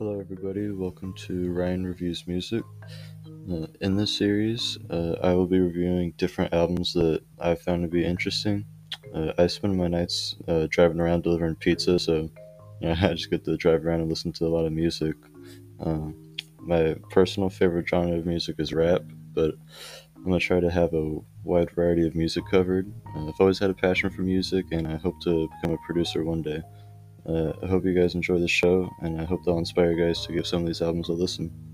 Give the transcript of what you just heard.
everybody. Welcome to Ryan Reviews Music. Uh, in this series, uh, I will be reviewing different albums that I found to be interesting. Uh, I spend my nights uh, driving around delivering pizza, so you know, I just get to drive around and listen to a lot of music. Uh, my personal favorite genre of music is rap, but I'm gonna try to have a wide variety of music covered. Uh, I've always had a passion for music, and I hope to become a producer one day. Uh, I hope you guys enjoy the show, and I hope they'll inspire you guys to give some of these albums a listen.